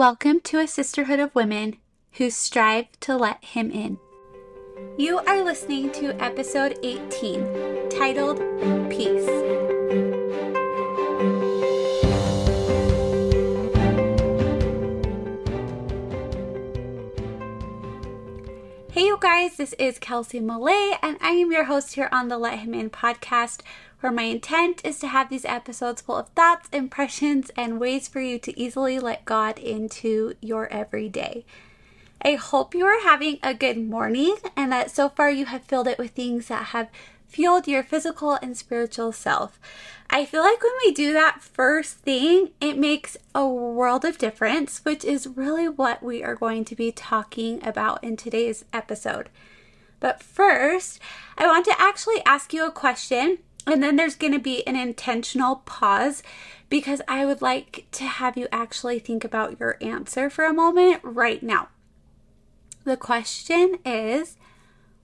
Welcome to a sisterhood of women who strive to let Him in. You are listening to episode 18, titled Peace. Guys, this is Kelsie Millay, and I am your host here on the Let Him In podcast, where my intent is to have these episodes full of thoughts, impressions, and ways for you to easily let God into your everyday. I hope you are having a good morning and that so far you have filled it with things that have fueled your physical and spiritual self. I feel like when we do that first thing, it makes a world of difference, which is really what we are going to be talking about in today's episode. But first, I want to actually ask you a question, and then there's going to be an intentional pause because I would like to have you actually think about your answer for a moment right now. The question is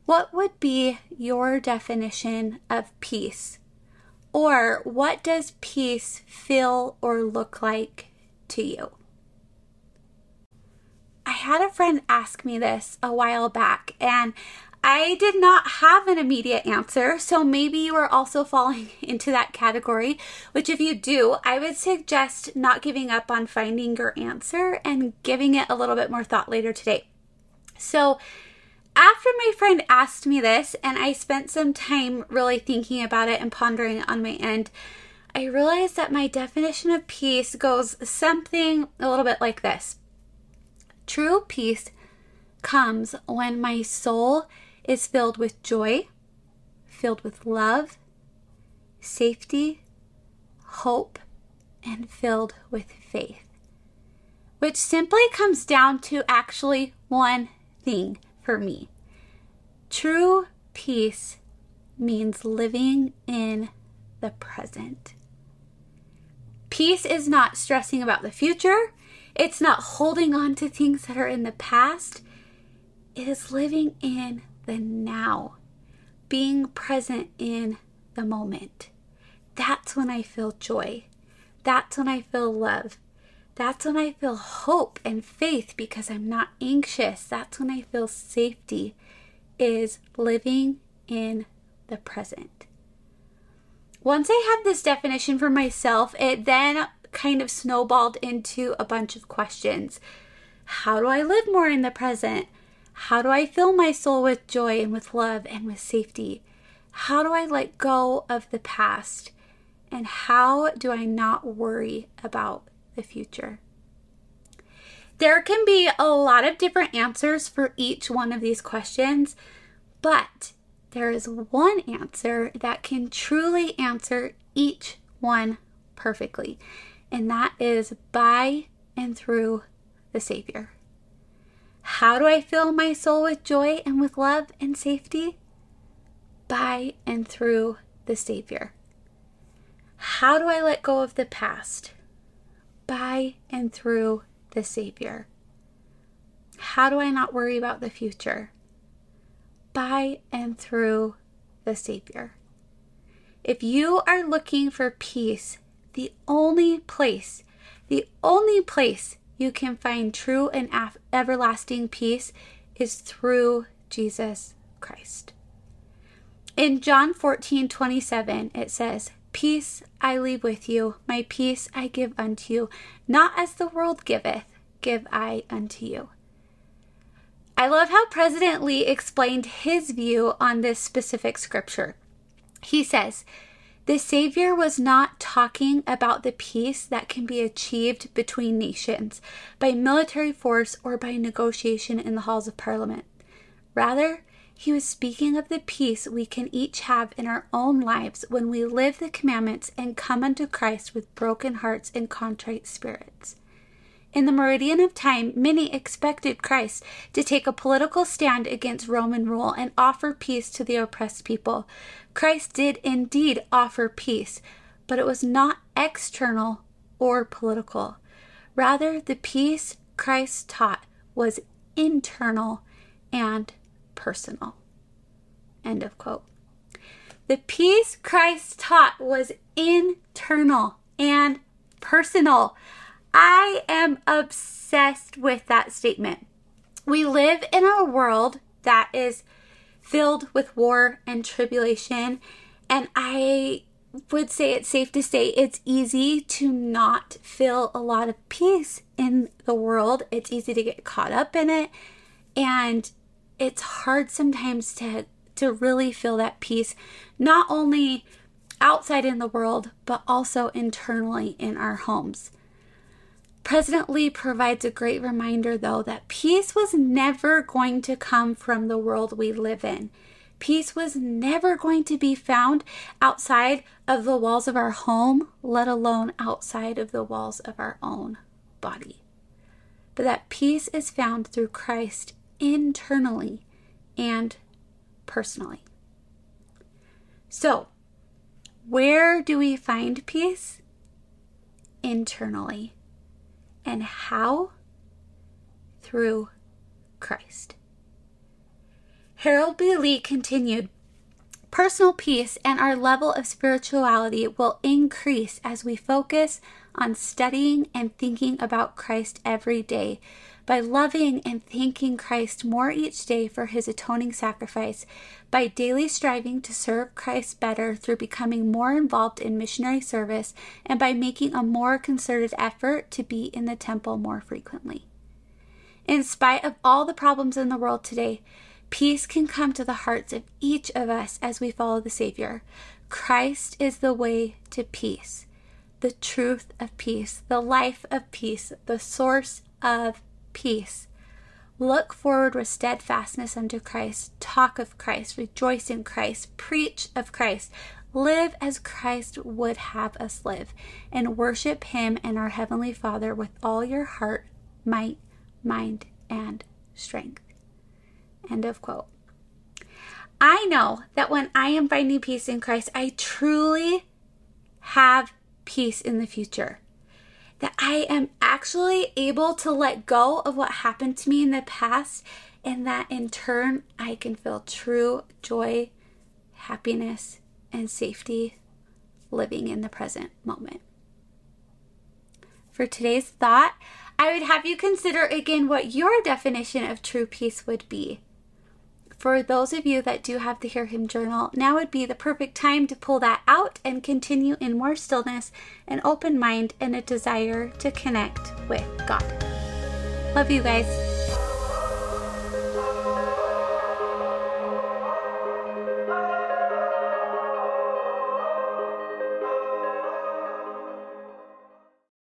what would be your definition of peace? Or what does peace feel or look like to you? I had a friend ask me this a while back, and I did not have an immediate answer, so maybe you are also falling into that category, which, if you do, I would suggest not giving up on finding your answer and giving it a little bit more thought later today. So, after my friend asked me this, and I spent some time really thinking about it and pondering on my end, I realized that my definition of peace goes something a little bit like this True peace comes when my soul is filled with joy, filled with love, safety, hope, and filled with faith. Which simply comes down to actually one thing for me. True peace means living in the present. Peace is not stressing about the future. It's not holding on to things that are in the past. It is living in the now, being present in the moment. That's when I feel joy. That's when I feel love. That's when I feel hope and faith because I'm not anxious. That's when I feel safety, is living in the present. Once I had this definition for myself, it then kind of snowballed into a bunch of questions. How do I live more in the present? How do I fill my soul with joy and with love and with safety? How do I let go of the past? And how do I not worry about the future? There can be a lot of different answers for each one of these questions, but there is one answer that can truly answer each one perfectly, and that is by and through the Savior. How do I fill my soul with joy and with love and safety? By and through the Savior. How do I let go of the past? By and through the Savior. How do I not worry about the future? By and through the Savior. If you are looking for peace, the only place, the only place you can find true and af- everlasting peace is through Jesus Christ. In John 14 27, it says, Peace I leave with you, my peace I give unto you. Not as the world giveth, give I unto you. I love how President Lee explained his view on this specific scripture. He says, the Savior was not talking about the peace that can be achieved between nations by military force or by negotiation in the halls of Parliament. Rather, he was speaking of the peace we can each have in our own lives when we live the commandments and come unto Christ with broken hearts and contrite spirits. In the meridian of time, many expected Christ to take a political stand against Roman rule and offer peace to the oppressed people. Christ did indeed offer peace, but it was not external or political. Rather, the peace Christ taught was internal and personal. End of quote. The peace Christ taught was internal and personal. I am obsessed with that statement. We live in a world that is filled with war and tribulation, and I would say it's safe to say it's easy to not feel a lot of peace in the world. It's easy to get caught up in it, and it's hard sometimes to to really feel that peace not only outside in the world but also internally in our homes. President Lee provides a great reminder, though, that peace was never going to come from the world we live in. Peace was never going to be found outside of the walls of our home, let alone outside of the walls of our own body. But that peace is found through Christ internally and personally. So, where do we find peace? Internally. And how? Through Christ. Harold B. Lee continued Personal peace and our level of spirituality will increase as we focus on studying and thinking about Christ every day by loving and thanking Christ more each day for his atoning sacrifice, by daily striving to serve Christ better through becoming more involved in missionary service, and by making a more concerted effort to be in the temple more frequently. In spite of all the problems in the world today, peace can come to the hearts of each of us as we follow the Savior. Christ is the way to peace, the truth of peace, the life of peace, the source of peace. Look forward with steadfastness unto Christ. Talk of Christ. Rejoice in Christ. Preach of Christ. Live as Christ would have us live. And worship Him and our Heavenly Father with all your heart, might, mind, and strength. End of quote. I know that when I am finding peace in Christ, I truly have peace in the future that I am actually able to let go of what happened to me in the past, and that in turn I can feel true joy, happiness, and safety living in the present moment. For today's thought, I would have you consider again what your definition of true peace would be for those of you that do have the Hear Him journal, now would be the perfect time to pull that out and continue in more stillness, an open mind, and a desire to connect with God. Love you guys.